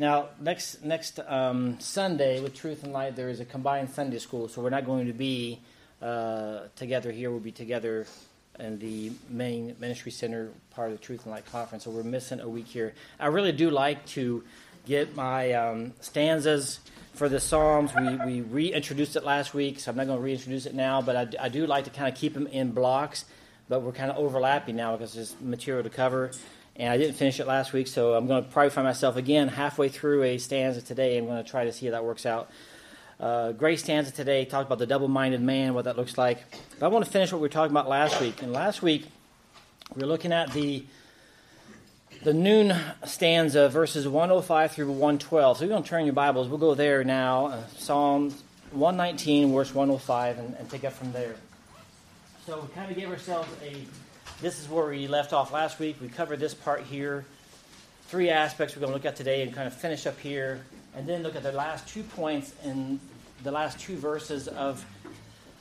Now, next next um, Sunday with Truth and Light, there is a combined Sunday school, so we're not going to be uh, together here. We'll be together in the main ministry center part of the Truth and Light conference. So we're missing a week here. I really do like to get my um, stanzas for the Psalms. We, we reintroduced it last week, so I'm not going to reintroduce it now, but I, I do like to kind of keep them in blocks, but we're kind of overlapping now because there's material to cover. And I didn't finish it last week, so I'm going to probably find myself again halfway through a stanza today. I'm going to try to see how that works out. Uh, Grace stanza today talked about the double minded man, what that looks like. But I want to finish what we were talking about last week. And last week, we were looking at the the Nun stanza, verses 105 through 112. So you're going to turn your Bibles. We'll go there now. Uh, Psalm 119, verse 105, and, and pick up from there. So we kind of gave ourselves a. This is where we left off last week. We covered this part here. Three aspects we're going to look at today and kind of finish up here, and then look at the last two points in the last two verses of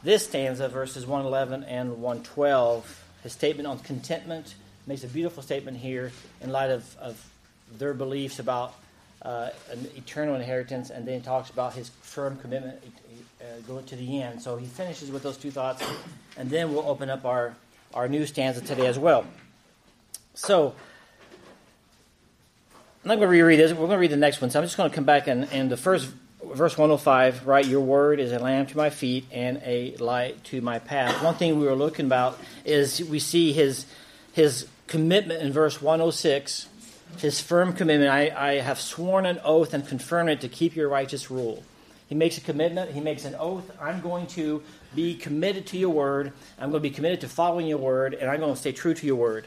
this stanza, verses 111 and 112. His statement on contentment makes a beautiful statement here in light of, of their beliefs about uh, an eternal inheritance, and then he talks about his firm commitment uh, going to the end. So he finishes with those two thoughts, and then we'll open up our, our new stanza today as well. So, I'm not going to reread this. We're going to read the next one. So I'm just going to come back and, and the first verse 105, right? Your word is a lamp to my feet and a light to my path. One thing we were looking about is we see his his commitment in verse 106, his firm commitment. I, I have sworn an oath and confirmed it to keep your righteous rule. He makes a commitment, he makes an oath. I'm going to be committed to your word. I'm going to be committed to following your word, and I'm going to stay true to your word.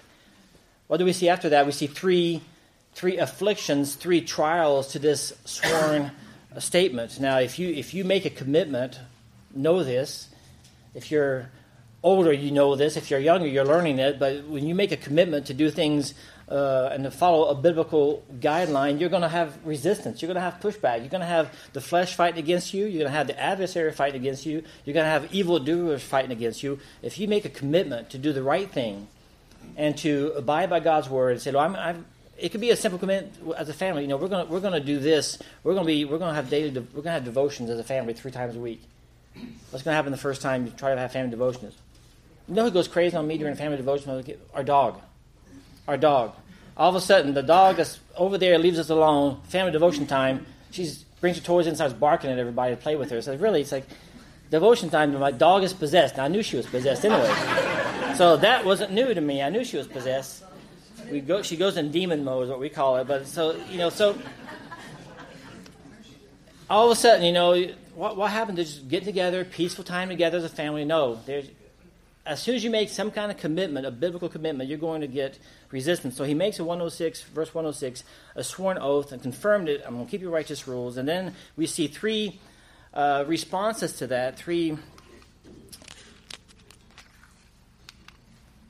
What do we see after that? We see three, three afflictions, three trials to this sworn statement. Now, if you if you make a commitment, know this. If you're older, you know this. If you're younger, you're learning it. But when you make a commitment to do things uh, and to follow a biblical guideline, you're going to have resistance. You're going to have pushback. You're going to have the flesh fighting against you. You're going to have the adversary fighting against you. You're going to have evildoers fighting against you. If you make a commitment to do the right thing and to abide by God's word and say, "Well, I'm, I'm it could be a simple commitment as a family. You know, we're going to we're to do this. We're to be we're to have daily we're going to have devotions as a family three times a week. What's going to happen the first time you try to have family devotions? You know who goes crazy on me during family devotion? Our dog. Our dog. All of a sudden, the dog is over there, leaves us alone. Family devotion time. She brings her toys in starts barking at everybody to play with her. So really, it's like devotion time. My dog is possessed. I knew she was possessed anyway. so that wasn't new to me. I knew she was possessed. We go. She goes in demon mode, is what we call it. But so you know, so all of a sudden, you know, what what happened to just get together, peaceful time together as a family? No, there's as soon as you make some kind of commitment, a biblical commitment, you're going to get resistance. So he makes a 106, verse 106, a sworn oath and confirmed it. I'm going to keep your righteous rules. And then we see three uh, responses to that, three,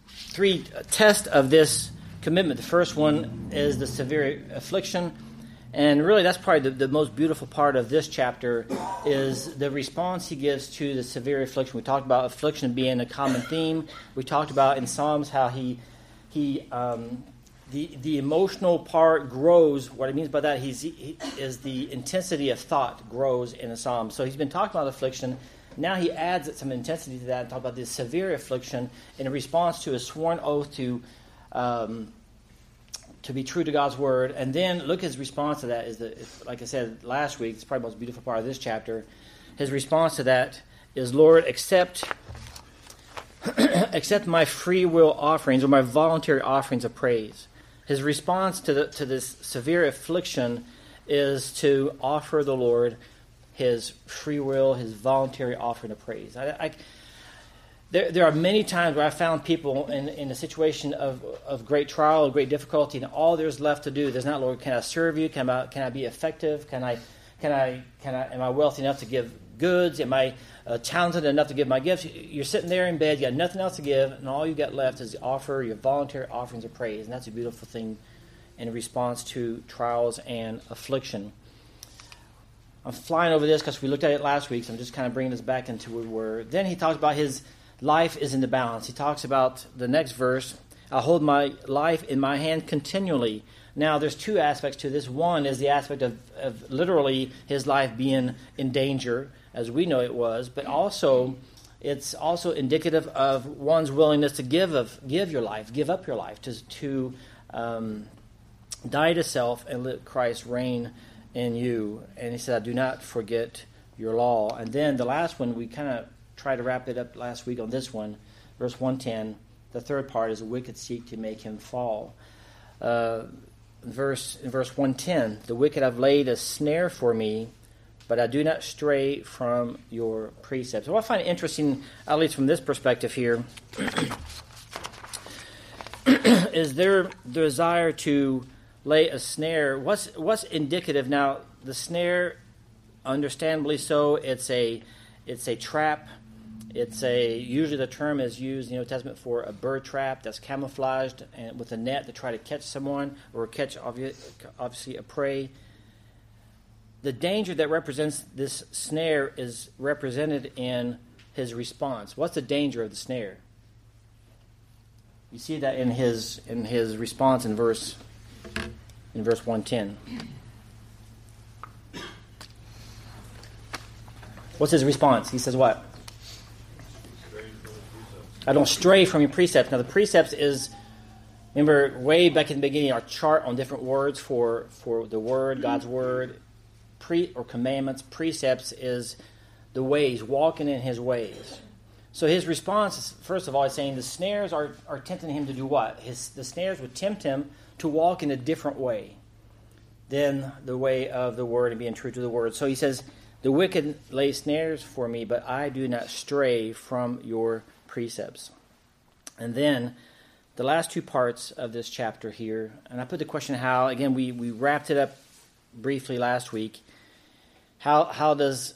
three tests of this commitment. The first one is the severe affliction. And really, that's probably the, the, most beautiful part of this chapter is the response he gives to the severe affliction. We talked about affliction being a common theme. We talked about in Psalms how he he um, the the emotional part grows. What it means by that he's, he, is the intensity of thought grows in the Psalms. So he's been talking about affliction. Now he adds some intensity to that and talk about this severe affliction in response to a sworn oath to. Um, to be true to God's word. And then look his response to that is that, like I said last week, it's probably the most beautiful part of this chapter. His response to that is, Lord, accept accept my free will offerings or my voluntary offerings of praise. His response to the, to this severe affliction is to offer the Lord his free will, his voluntary offering of praise. I, I there, there are many times where I found people in, in a situation of, of great trial, of great difficulty, and all there's left to do, there's not, Lord, can I serve you? Can I, can I be effective? Can I, can I, can I, am I wealthy enough to give goods? Am I uh, talented enough to give my gifts? You're sitting there in bed, you got nothing else to give, and all you got left is the offer your voluntary offerings of praise. And that's a beautiful thing in response to trials and affliction. I'm flying over this because we looked at it last week, so I'm just kind of bringing this back into where we were. Then he talks about his life is in the balance. He talks about the next verse I hold my life in my hand continually. Now, there's two aspects to this. One is the aspect of, of literally his life being in danger, as we know it was, but also it's also indicative of one's willingness to give of give your life, give up your life, to to um, die to self and let Christ reign in you. And he said, "I "Do not forget your law." And then the last one, we kind of tried to wrap it up last week on this one, verse one ten. The third part is the wicked seek to make him fall. Uh, verse in verse one ten, the wicked have laid a snare for me but I do not stray from your precepts. What I find interesting, at least from this perspective here, is their desire to lay a snare. What's what's indicative now? The snare, understandably so, it's a it's a trap. It's a usually the term is used in the Old Testament for a bird trap that's camouflaged and with a net to try to catch someone or catch obviously a prey the danger that represents this snare is represented in his response. What's the danger of the snare? You see that in his in his response in verse in verse 110. What's his response? He says what? I don't stray from your precepts. Now the precepts is remember way back in the beginning our chart on different words for for the word, God's word pre or commandments, precepts is the ways, walking in his ways. So his response is, first of all, he's saying the snares are, are tempting him to do what? His, the snares would tempt him to walk in a different way than the way of the word and being true to the word. So he says, The wicked lay snares for me, but I do not stray from your precepts. And then the last two parts of this chapter here, and I put the question how, again, we, we wrapped it up briefly last week. How, how does,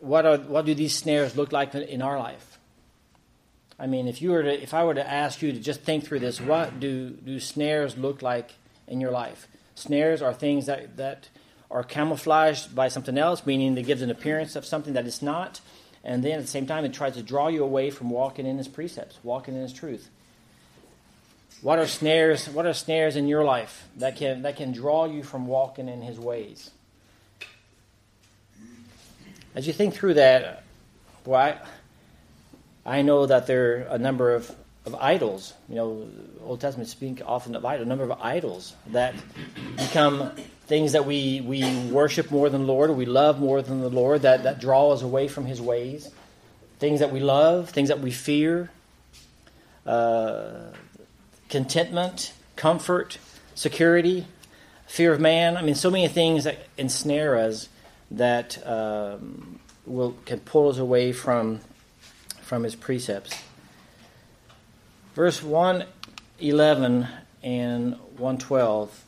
what, are, what do these snares look like in our life? I mean, if you were to, if I were to ask you to just think through this, what do, do snares look like in your life? Snares are things that, that are camouflaged by something else, meaning it gives an appearance of something that it's not, and then at the same time it tries to draw you away from walking in His precepts, walking in His truth. What are snares? What are snares in your life that can that can draw you from walking in His ways? As you think through that, well, I, I know that there are a number of, of idols. You know, Old Testament speak often of a number of idols that become things that we, we worship more than the Lord, or we love more than the Lord, that, that draw us away from His ways. Things that we love, things that we fear, uh, contentment, comfort, security, fear of man. I mean, so many things that ensnare us that um, will can pull us away from from his precepts. Verse one eleven and one twelve.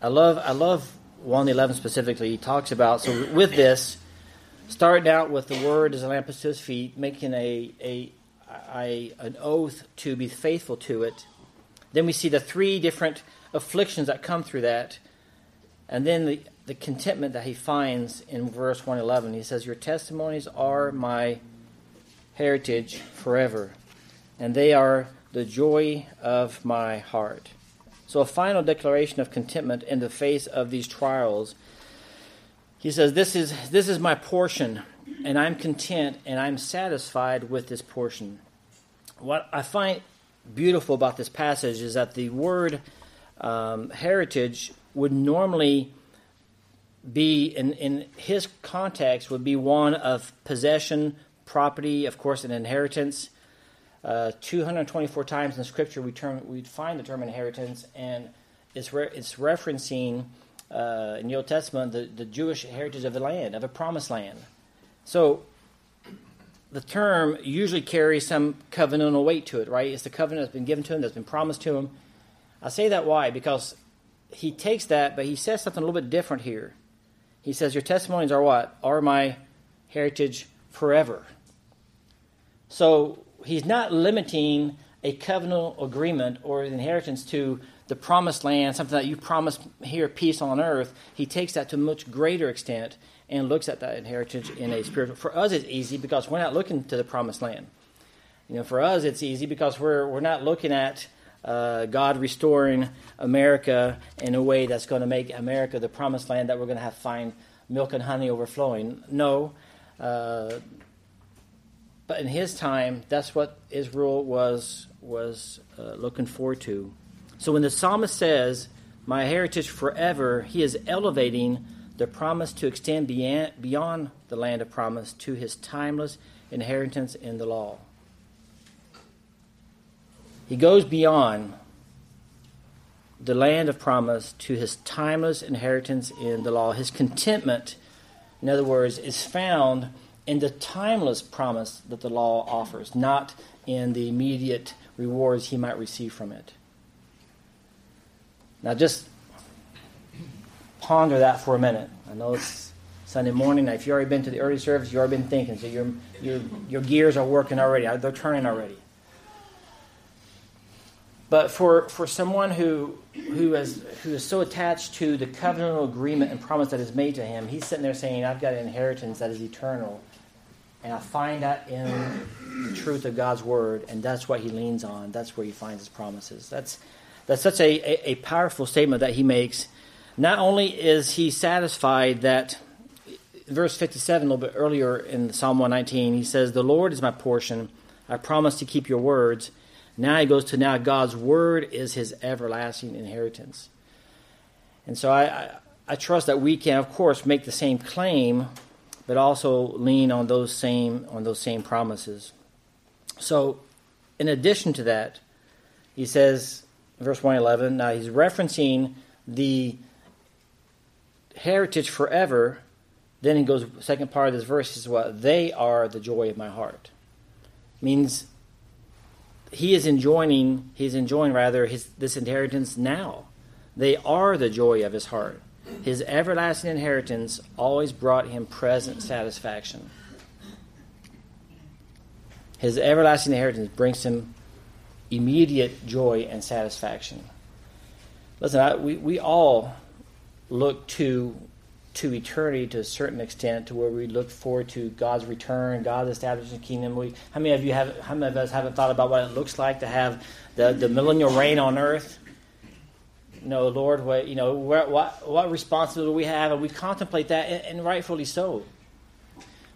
I love I love one eleven specifically. He talks about so with this, starting out with the word as a lamp to his feet, making a, a a an oath to be faithful to it. Then we see the three different afflictions that come through that, and then the the contentment that he finds in verse 111. He says, Your testimonies are my heritage forever, and they are the joy of my heart. So, a final declaration of contentment in the face of these trials. He says, This is, this is my portion, and I'm content, and I'm satisfied with this portion. What I find beautiful about this passage is that the word um, heritage would normally be in, in his context would be one of possession, property, of course, an inheritance. Uh, 224 times in Scripture we term we find the term inheritance, and it's re- it's referencing uh, in the Old Testament the, the Jewish heritage of the land of a promised land. So the term usually carries some covenantal weight to it, right? It's the covenant that's been given to him, that's been promised to him. I say that why? Because he takes that, but he says something a little bit different here. He says, Your testimonies are what? Are my heritage forever. So he's not limiting a covenantal agreement or inheritance to the promised land, something that you promised here, peace on earth. He takes that to a much greater extent and looks at that inheritance in a spiritual. For us, it's easy because we're not looking to the promised land. You know, for us, it's easy because we're we're not looking at uh, God restoring America in a way that's going to make America the promised land that we're going to have fine milk and honey overflowing. No. Uh, but in his time, that's what Israel was was uh, looking forward to. So when the psalmist says, "My heritage forever," he is elevating the promise to extend beyond the land of promise to his timeless inheritance in the law. He goes beyond the land of promise to his timeless inheritance in the law. His contentment, in other words, is found in the timeless promise that the law offers, not in the immediate rewards he might receive from it. Now, just ponder that for a minute. I know it's Sunday morning. If you've already been to the early service, you've already been thinking, so your, your, your gears are working already. Uh, they're turning already. But for, for someone who, who, has, who is so attached to the covenantal agreement and promise that is made to him, he's sitting there saying, I've got an inheritance that is eternal. And I find that in the truth of God's word, and that's what he leans on. That's where he finds his promises. That's, that's such a, a, a powerful statement that he makes. Not only is he satisfied that, verse 57, a little bit earlier in Psalm 119, he says, The Lord is my portion. I promise to keep your words. Now he goes to now God's word is his everlasting inheritance. And so I, I, I trust that we can, of course, make the same claim but also lean on those same on those same promises. So, in addition to that, he says, verse one eleven. Now he's referencing the heritage forever. Then he goes, second part of this verse is what they are the joy of my heart. Means he is enjoying. He's enjoying rather his this inheritance now. They are the joy of his heart. His everlasting inheritance always brought him present satisfaction. His everlasting inheritance brings him immediate joy and satisfaction. Listen, I, we, we all look to to eternity to a certain extent, to where we look forward to God's return, God's establishing the kingdom. We, how many of you have? How many of us haven't thought about what it looks like to have the, the millennial reign on earth? You know, Lord, what you know, what what, what responsibility we have, and we contemplate that, and, and rightfully so.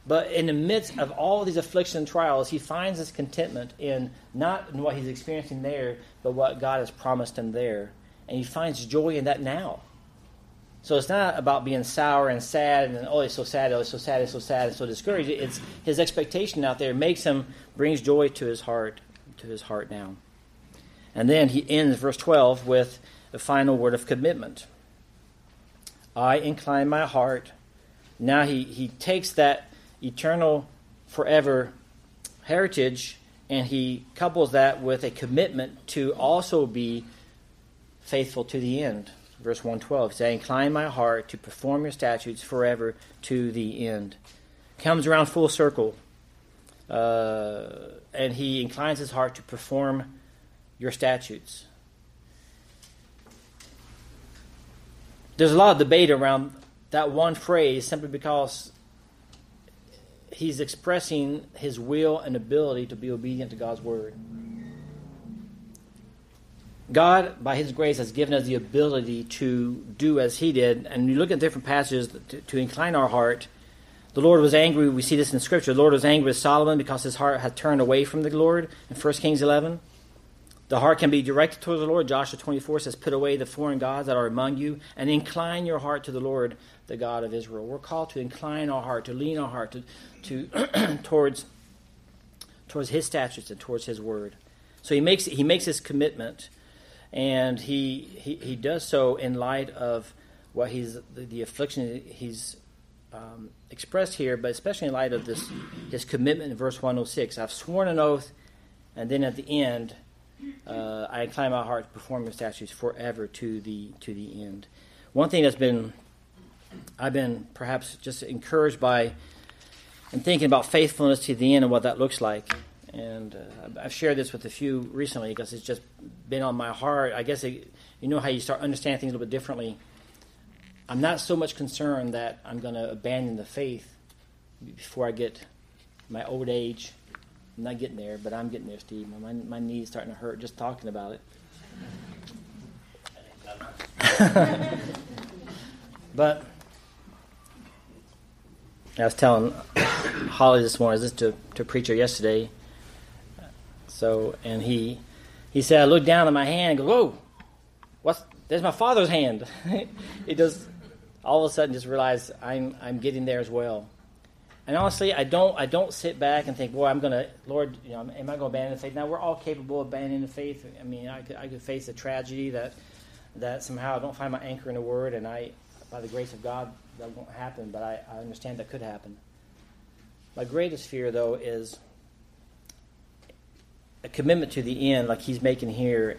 But in the midst of all these afflictions and trials, he finds his contentment in not in what he's experiencing there, but what God has promised him there, and he finds joy in that now. So it's not about being sour and sad and oh, it's so sad, oh, it's so sad, it's so sad, it's so discouraged. It's his expectation out there makes him brings joy to his heart, to his heart now. And then he ends verse twelve with the final word of commitment. I incline my heart. Now he, he takes that eternal, forever heritage and he couples that with a commitment to also be faithful to the end. Verse 112 says, I incline my heart to perform your statutes forever to the end. Comes around full circle. Uh, and he inclines his heart to perform your statutes. There's a lot of debate around that one phrase simply because he's expressing his will and ability to be obedient to God's word. God, by His grace, has given us the ability to do as He did. And you look at different passages to, to, incline our heart. The Lord was angry. We see this in Scripture. The Lord was angry with Solomon because his heart had turned away from the Lord in 1 Kings 11. The heart can be directed toward the Lord. Joshua 24 says, Put away the foreign gods that are among you and incline your heart to the Lord, the God of Israel. We're called to incline our heart, to lean our heart to, to towards, towards his statutes and towards his word. So he makes, he makes his commitment, and he, he, he does so in light of what he's, the, the affliction he's um, expressed here, but especially in light of this, his commitment in verse 106. I've sworn an oath, and then at the end, uh, I incline my heart to perform your statutes forever to the to the end. One thing that's been I've been perhaps just encouraged by and thinking about faithfulness to the end and what that looks like. And uh, I've shared this with a few recently because it's just been on my heart. I guess it, you know how you start understanding things a little bit differently. I'm not so much concerned that I'm going to abandon the faith before I get my old age I'm not getting there, but I'm getting there, Steve. My, my knee's starting to hurt just talking about it. but I was telling Holly this morning, I was to, to preacher yesterday. So, and he he said, I looked down at my hand and go, Whoa, what's there's my father's hand. he just all of a sudden just realized I'm I'm getting there as well. And honestly, I don't I don't sit back and think, boy, I'm gonna Lord, you know, am I going to abandon the faith? Now we're all capable of abandoning the faith. I mean, I could I could face a tragedy that that somehow I don't find my anchor in the Word, and I, by the grace of God, that won't happen. But I, I understand that could happen. My greatest fear, though, is a commitment to the end, like he's making here,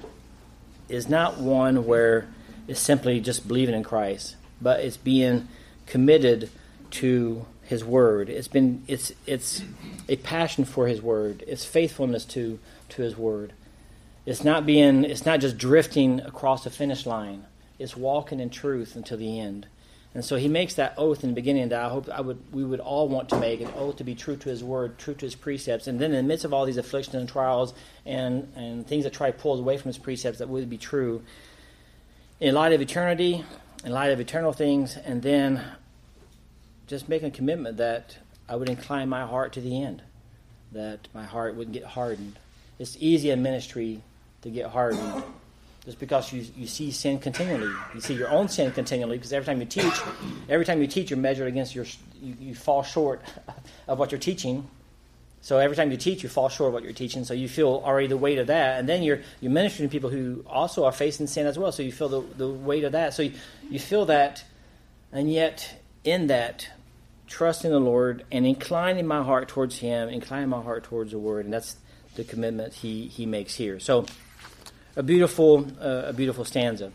is not one where it's simply just believing in Christ, but it's being committed to His Word. It's been it's it's a passion for His Word. It's faithfulness to to His Word. It's not being it's not just drifting across the finish line. It's walking in truth until the end. And so he makes that oath in the beginning that I hope I would we would all want to make an oath to be true to his word, true to his precepts. And then in the midst of all these afflictions and trials and, and things that try to pull us away from his precepts that would be true, in light of eternity, in light of eternal things, and then just making a commitment that I would incline my heart to the end, that my heart wouldn't get hardened. It's easy in ministry to get hardened just because you, you see sin continually. You see your own sin continually because every time you teach, every time you teach, you're measured against your, you, you fall short of what you're teaching. So every time you teach, you fall short of what you're teaching. So you feel already the weight of that, and then you're you're ministering to people who also are facing sin as well. So you feel the the weight of that. So you, you feel that, and yet in that, trusting the Lord and inclining my heart towards Him, inclining my heart towards the Word, and that's the commitment He He makes here. So a beautiful, uh, a beautiful stanza.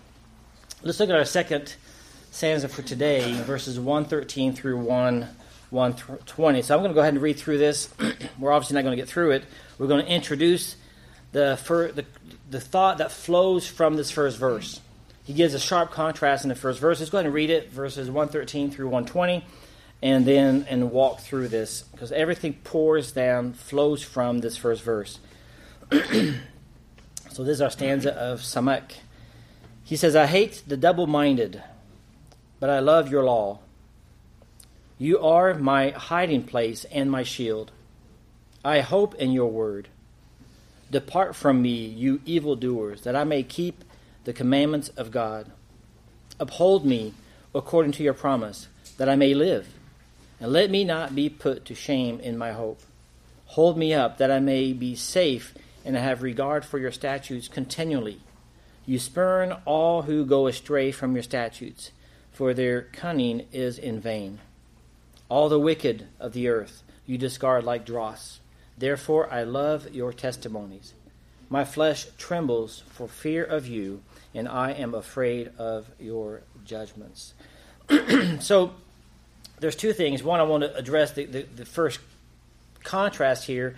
Let's look at our second stanza for today, verses 113 through 1, 120. So I'm going to go ahead and read through this. We're obviously not going to get through it. We're going to introduce the, fir- the, the thought that flows from this first verse. He gives a sharp contrast in the first verse. Let's go ahead and read it, verses 113 through 120, and then and walk through this because everything pours down, flows from this first verse. So this is our stanza of Samekh. He says, I hate the double minded, but I love your law. You are my hiding place and my shield. I hope in your word. Depart from me, you evildoers, that I may keep the commandments of God. Uphold me according to your promise, that I may live. And let me not be put to shame in my hope. Hold me up, that I may be safe and have regard for your statutes continually. You spurn all who go astray from your statutes, for their cunning is in vain. All the wicked of the earth you discard like dross. Therefore I love your testimonies. My flesh trembles for fear of you, and I am afraid of your judgments. so there's two things. One, I want to address the, the, the first contrast here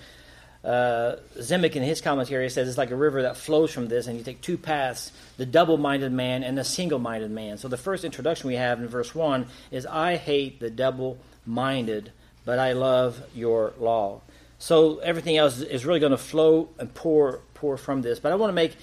uh, Zemek in his commentary says it's like a river that flows from this, and you take two paths the double minded man and the single minded man. So the first introduction we have in verse 1 is I hate the double minded, but I love your law. So everything else is really going to flow and pour, pour from this. But I want to make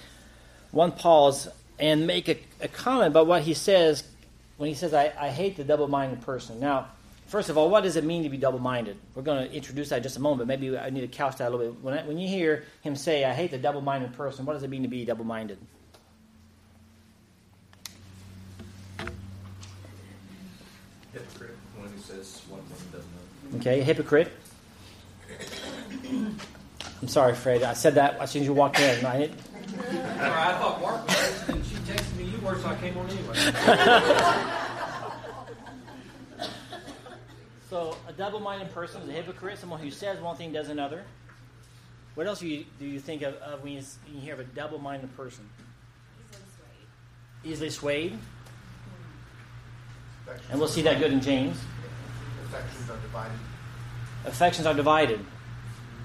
one pause and make a, a comment about what he says when he says, I, I hate the double minded person. Now, First of all, what does it mean to be double minded? We're going to introduce that in just a moment, but maybe I need to couch that a little bit. When, I, when you hear him say, I hate the double minded person, what does it mean to be double minded? Hypocrite, one who says one thing doesn't Okay, hypocrite. I'm sorry, Fred. I said that as soon as you walked in. I, didn't... I thought Mark was, and she texted me you were, so I came on anyway. So, a double minded person is a hypocrite, someone who says one thing, does another. What else do you, do you think of, of when, you, when you hear of a double minded person? Easily swayed. Easily swayed. And we'll see that good in James. Affections are divided. Affections are divided.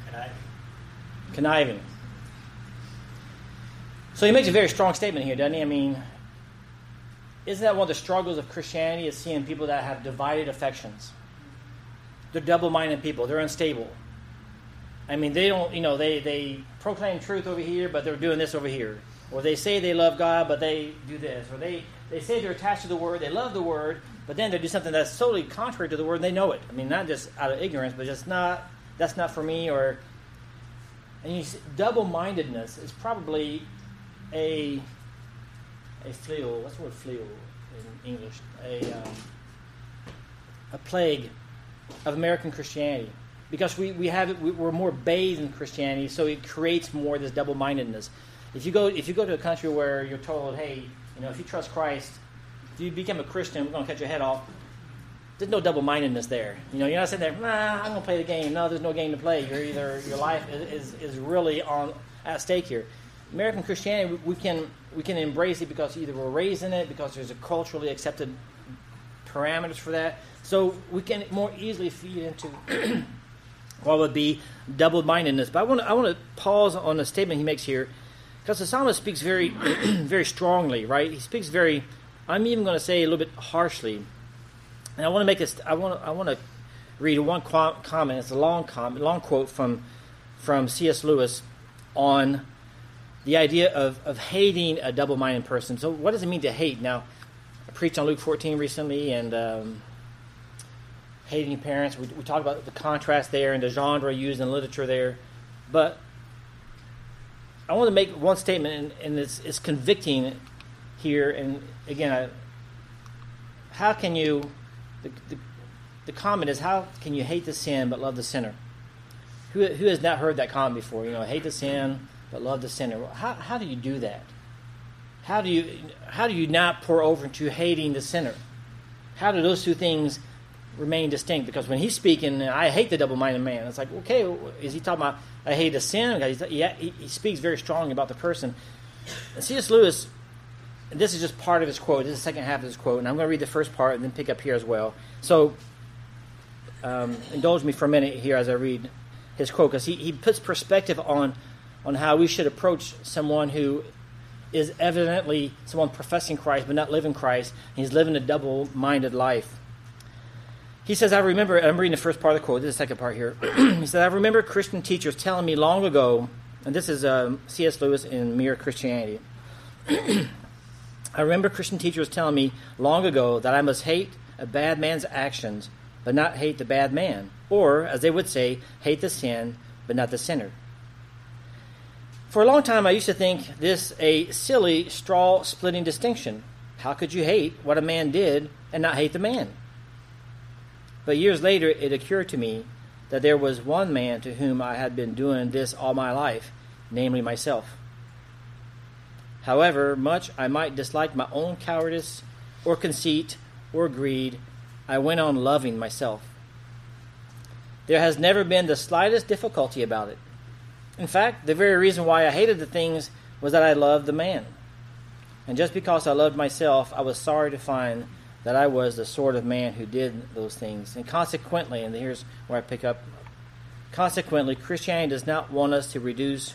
Conniving. Conniving. So he makes a very strong statement here, doesn't he? I mean, isn't that one of the struggles of Christianity is seeing people that have divided affections? They're double minded people, they're unstable. I mean, they don't, you know, they, they proclaim truth over here, but they're doing this over here. or they say they love God, but they do this, or they, they say they're attached to the Word, they love the Word, but then they do something that's totally contrary to the Word, and they know it. I mean, not just out of ignorance, but just not, that's not for me, or, and you see, double-mindedness is probably a, a fleal, what's the word fleal in English? A, um, a plague of American Christianity because we, we have it, we're more bathed in Christianity, so it creates more this double mindedness. If you go if you go to a country where you're told, hey, you know, if you trust Christ, if you become a Christian, we're going to cut your head off. There's no double mindedness there. You know, you're not sitting there, nah, I'm going to play the game. No, there's no game to play. You're either your life is, is, is really on at stake here. American Christianity, we can we can embrace it because either we're raised in it, because there's a culturally accepted parameters for that. So we can more easily feed into what would be double mindedness. But I want to, I want to pause on the statement he makes here because the psalmist speaks very, very strongly, right? He speaks very, I'm even going to say a little bit harshly. And I want to make this, I want to, I want to read one comment. It's a long comment, long quote from, from C.S. Lewis on the idea of, of hating a double minded person. So, what does it mean to hate? Now, I preached on Luke 14 recently, and um, hating parents. We, we talked about the contrast there and the genre used in literature there. But I want to make one statement, and, and it's, it's, convicting here. And again, I, how can you, the, the, the, comment is, how can you hate the sin but love the sinner? Who, who has not heard that comment before? You know, hate the sin but love the sinner. How, how do you do that? How do you how do you not pour over into hating the sinner? How do those two things remain distinct because when he's speaking, I hate the double-minded man. It's like, okay, is he talking about I hate the sin? He, he speaks very strongly about the person. And C.S. Lewis, this is just part of his quote. This is the second half of his quote, and I'm going to read the first part and then pick up here as well. So, um, indulge me for a minute here as I read his quote because he, he puts perspective on on how we should approach someone who is evidently someone professing Christ but not living Christ. He's living a double-minded life. He says, I remember, I'm reading the first part of the quote, this is the second part here. he said, I remember Christian teachers telling me long ago, and this is um, C.S. Lewis in Mere Christianity. I remember Christian teachers telling me long ago that I must hate a bad man's actions, but not hate the bad man. Or, as they would say, hate the sin, but not the sinner. For a long time, I used to think this a silly, straw splitting distinction. How could you hate what a man did and not hate the man? But years later, it occurred to me that there was one man to whom I had been doing this all my life, namely myself. However much I might dislike my own cowardice or conceit or greed, I went on loving myself. There has never been the slightest difficulty about it. In fact, the very reason why I hated the things was that I loved the man. And just because I loved myself, I was sorry to find that I was the sort of man who did those things. And consequently, and here's where I pick up consequently, Christianity does not want us to reduce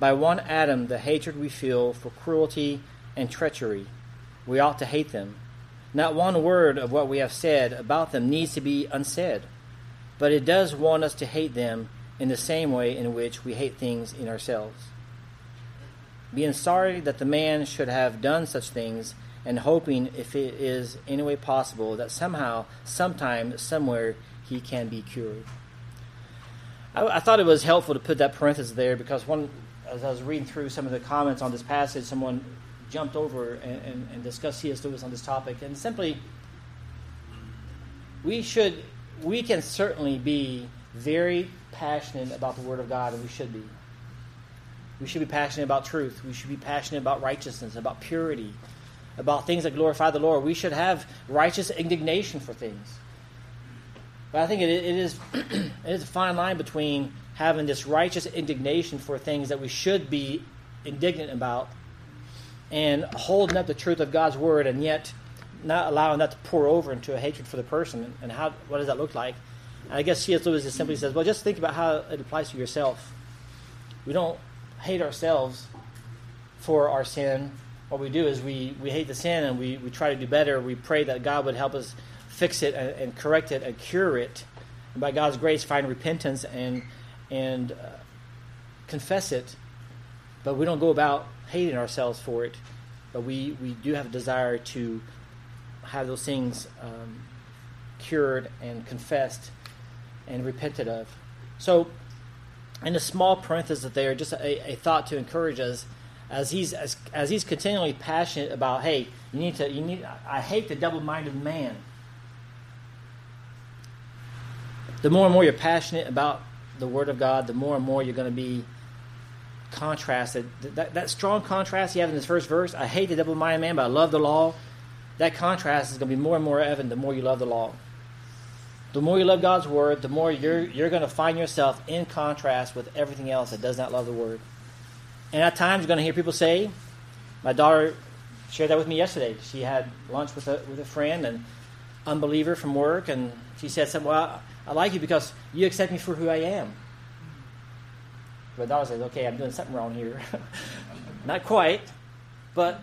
by one atom the hatred we feel for cruelty and treachery. We ought to hate them. Not one word of what we have said about them needs to be unsaid, but it does want us to hate them in the same way in which we hate things in ourselves. Being sorry that the man should have done such things and hoping, if it is any way possible, that somehow, sometime, somewhere, he can be cured. I, I, thought it was helpful to put that parenthesis there because one, as I was reading through some of the comments on this passage, someone jumped over and, and, and discussed C.S. Lewis on this topic, and simply, we should, we can certainly be very passionate about the Word of God, and we should be. We should be passionate about truth. We should be passionate about righteousness, about purity, about things that glorify the Lord. We should have righteous indignation for things. But I think it, it is it is a fine line between having this righteous indignation for things that we should be indignant about and holding up the truth of God's word and yet not allowing that to pour over into a hatred for the person. And how what does that look like? I guess C.S. Lewis just simply says, well, just think about how it applies to yourself. We don't hate ourselves for our sin what we do is we, we hate the sin and we, we try to do better. We pray that God would help us fix it and, and correct it and cure it. And by God's grace, find repentance and, and uh, confess it. but we don't go about hating ourselves for it. But we, we do have a desire to have those things um, cured and confessed and repented of. So, in a small parenthesis there, just a, a thought to encourage us as he's as, as he's continually passionate about, hey, you need to you need I hate the double-minded man. The more and more you're passionate about the Word of God, the more and more you're going to be contrasted. That, that strong contrast you have in this first verse, I hate the double-minded man, but I love the law. That contrast is going to be more and more evident the more you love the law. The more you love God's Word, the more you're, you're going to find yourself in contrast with everything else that does not love the Word. And at times, you're going to hear people say, my daughter shared that with me yesterday. She had lunch with a, with a friend, and unbeliever from work, and she said something, well, I like you because you accept me for who I am. My daughter says, okay, I'm doing something wrong here. Not quite, but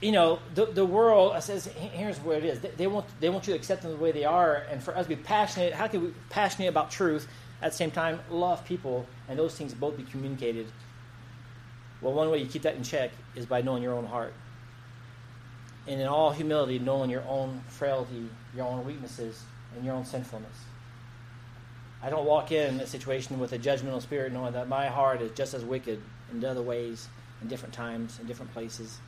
you know, the, the world says, here's where it is. They, they, want, they want you to accept them the way they are, and for us to be passionate, how can we be passionate about truth at the same time love people, and those things both be communicated? Well, one way you keep that in check is by knowing your own heart. And in all humility, knowing your own frailty, your own weaknesses, and your own sinfulness. I don't walk in a situation with a judgmental spirit knowing that my heart is just as wicked in other ways, in different times, in different places.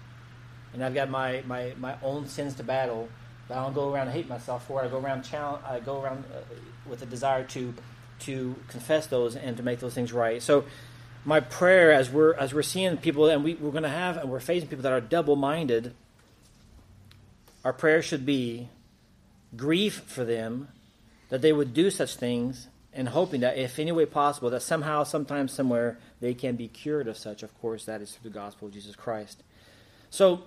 And I've got my, my, my own sins to battle, but I don't go around and hate myself for. I go around challenge, I go around uh, with a desire to to confess those and to make those things right. So my prayer as we're as we're seeing people and we, we're going to have and we're facing people that are double minded, our prayer should be grief for them that they would do such things and hoping that if any way possible that somehow sometime somewhere they can be cured of such of course that is through the gospel of jesus christ so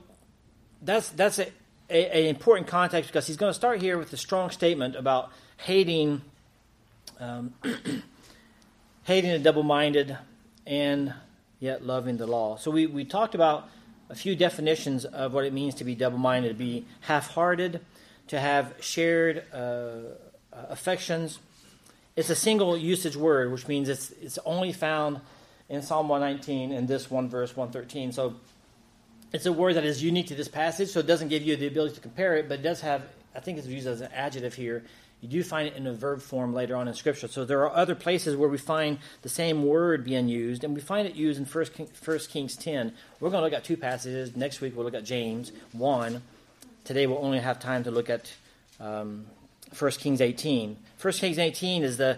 that's that's a, a, a important context because he's going to start here with a strong statement about hating um, hating the double-minded and yet loving the law so we, we talked about a few definitions of what it means to be double-minded to be half-hearted to have shared uh, affections it's a single usage word, which means it's it's only found in Psalm 119 and this one verse 113. So it's a word that is unique to this passage, so it doesn't give you the ability to compare it, but it does have, I think it's used as an adjective here. You do find it in a verb form later on in Scripture. So there are other places where we find the same word being used, and we find it used in 1 Kings 10. We're going to look at two passages. Next week we'll look at James 1. Today we'll only have time to look at um, 1 Kings 18. 1 Kings 18 is the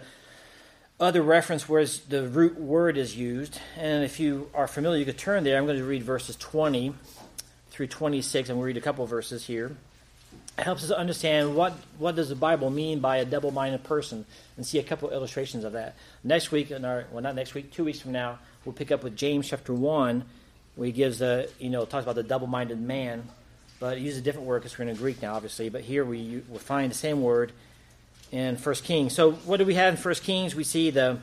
other reference where the root word is used. And if you are familiar, you could turn there. I'm going to read verses 20 through 26, and we'll read a couple verses here. It helps us understand what, what does the Bible mean by a double-minded person and see a couple illustrations of that. Next week, in our, well, not next week, two weeks from now, we'll pick up with James chapter 1, where he gives a, you know, talks about the double-minded man but he uses a different word because we're in Greek now, obviously. But here we we find the same word in First Kings. So what do we have in First Kings? We see the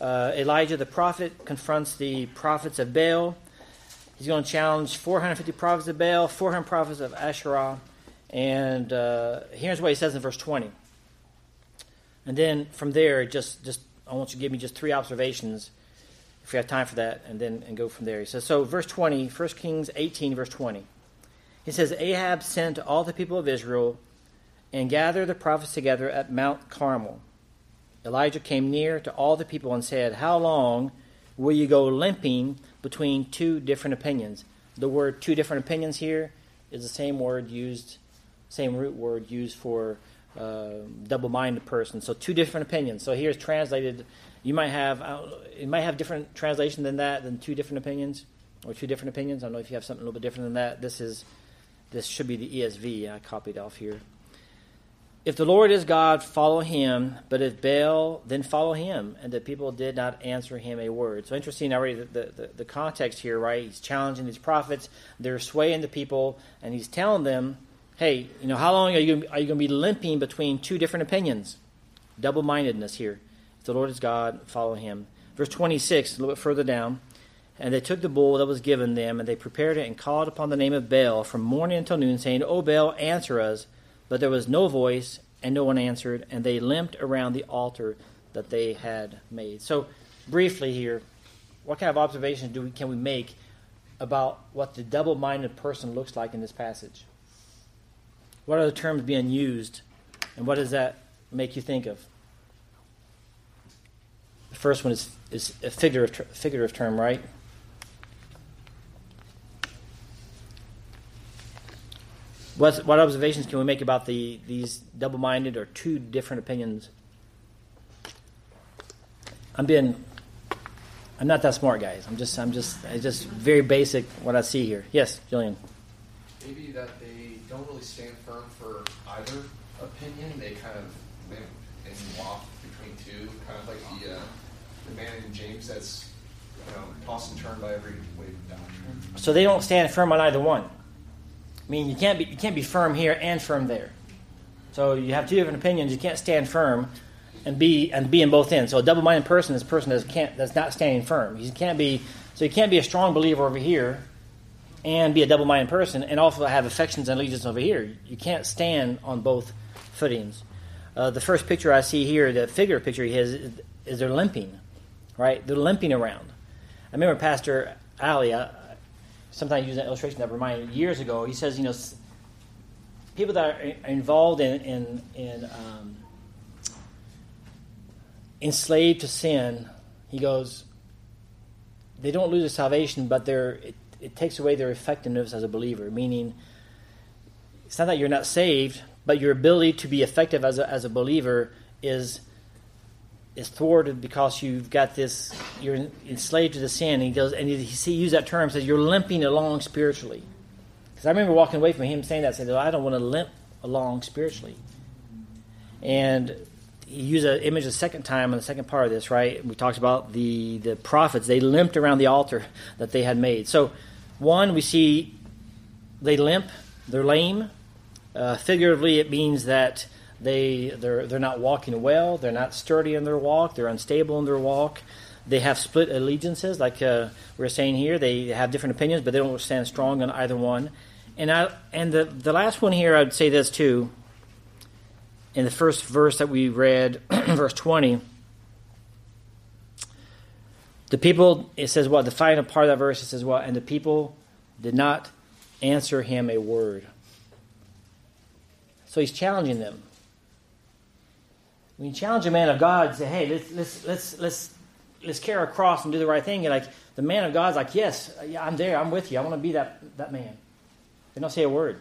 uh, Elijah the prophet confronts the prophets of Baal. He's going to challenge 450 prophets of Baal, 400 prophets of Asherah, and uh, here's what he says in verse 20. And then from there, just just I want you to give me just three observations, if we have time for that, and then and go from there. He says, so verse 20, 1 Kings 18, verse 20. He says, Ahab sent all the people of Israel and gathered the prophets together at Mount Carmel. Elijah came near to all the people and said, How long will you go limping between two different opinions? The word two different opinions here is the same word used, same root word used for uh, double minded person. So two different opinions. So here's translated. You might have uh, it might have different translation than that than two different opinions or two different opinions. I don't know if you have something a little bit different than that. This is this should be the ESV I copied off here. If the Lord is God, follow him, but if Baal, then follow him. And the people did not answer him a word. So interesting already the, the, the context here, right? He's challenging these prophets. They're swaying the people, and he's telling them, hey, you know, how long are you, are you going to be limping between two different opinions? Double mindedness here. If the Lord is God, follow him. Verse 26, a little bit further down. And they took the bull that was given them, and they prepared it and called upon the name of Baal from morning until noon, saying, O Baal, answer us. But there was no voice, and no one answered, and they limped around the altar that they had made. So, briefly here, what kind of observations do we, can we make about what the double minded person looks like in this passage? What are the terms being used, and what does that make you think of? The first one is, is a figurative, figurative term, right? What, what observations can we make about the, these double minded or two different opinions? I'm being I'm not that smart, guys. I'm just I'm just it's just very basic what I see here. Yes, Jillian. Maybe that they don't really stand firm for either opinion. They kind of limp and walk between two, kind of like the uh, the man in James that's you know tossed and turned by every wave of down. So they don't stand firm on either one. I mean, you can't be you can't be firm here and firm there. So you have two different opinions. You can't stand firm and be and be in both ends. So a double-minded person is a person that can't that's not standing firm. You can't be so you can't be a strong believer over here and be a double-minded person and also have affections and allegiance over here. You can't stand on both footings. Uh, the first picture I see here, the figure picture he has, is, is they're limping, right? They're limping around. I remember Pastor Ali. I, sometimes use that illustration that reminded years ago. He says, you know, people that are involved in in, in um, enslaved to sin, he goes, they don't lose their salvation, but they're, it, it takes away their effectiveness as a believer, meaning it's not that you're not saved, but your ability to be effective as a, as a believer is is thwarted because you've got this you're enslaved to the sin. And he goes and he, he used that term says you're limping along spiritually. Because I remember walking away from him saying that, saying, I don't want to limp along spiritually. And he used an image the second time in the second part of this, right? We talked about the the prophets. They limped around the altar that they had made. So, one, we see they limp, they're lame. Uh, figuratively, it means that they they're they're not walking well. They're not sturdy in their walk. They're unstable in their walk. They have split allegiances, like uh, we're saying here. They have different opinions, but they don't stand strong on either one. And I, and the the last one here, I'd say this too in the first verse that we read, verse 20, the people, it says what? The final part of that verse, it says what? And the people did not answer him a word. So he's challenging them. When you challenge a man of God, say, hey, let's, let's, let's, let's, let's carry a cross and do the right thing. And like, the man of God's like, yes, yeah, I'm there. I'm with you. I want to be that, that man. They don't say a word.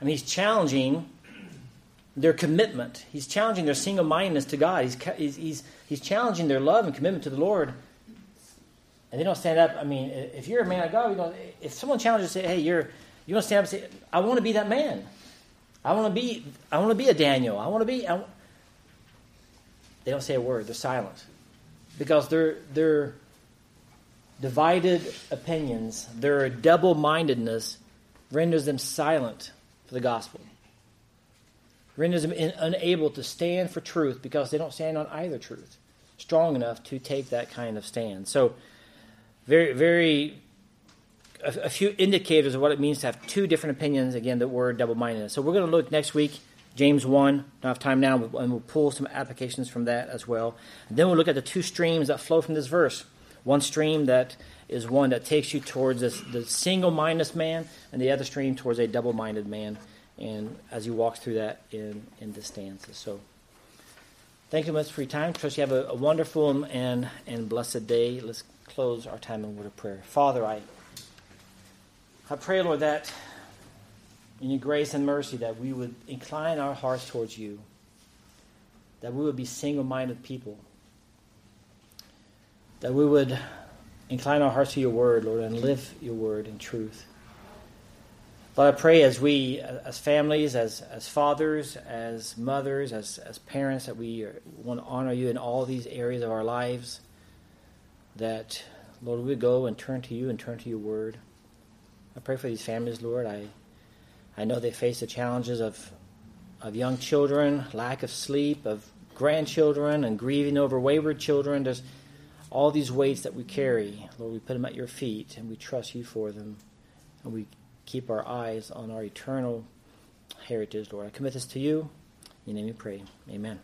I mean, he's challenging their commitment. He's challenging their single mindedness to God. He's, he's, he's, he's challenging their love and commitment to the Lord. And they don't stand up. I mean, if you're a man of God, you if someone challenges, say, "Hey, you're," you don't stand up and say, "I want to be that man. I want to be. I want to be a Daniel. I want to be." I they don't say a word. They're silent because their their divided opinions, their double-mindedness, renders them silent for the gospel renders them in, unable to stand for truth because they don't stand on either truth strong enough to take that kind of stand. So, very, very, a, a few indicators of what it means to have two different opinions. Again, the word double mindedness. So, we're going to look next week, James 1. Don't have time now, and we'll pull some applications from that as well. And then we'll look at the two streams that flow from this verse. One stream that is one that takes you towards this, the single minded man, and the other stream towards a double minded man and as you walk through that in, in the stanzas. So thank you much for your time. Trust you have a, a wonderful and, and blessed day. Let's close our time in word of prayer. Father, I, I pray, Lord, that in your grace and mercy that we would incline our hearts towards you, that we would be single-minded people, that we would incline our hearts to your word, Lord, and live your word in truth. Lord, I pray as we, as families, as, as fathers, as mothers, as, as parents, that we want to honor you in all these areas of our lives, that, Lord, we go and turn to you and turn to your word. I pray for these families, Lord. I, I know they face the challenges of, of young children, lack of sleep, of grandchildren, and grieving over wayward children. There's all these weights that we carry. Lord, we put them at your feet, and we trust you for them. And we keep our eyes on our eternal heritage, Lord. I commit this to you. In your name we pray. Amen.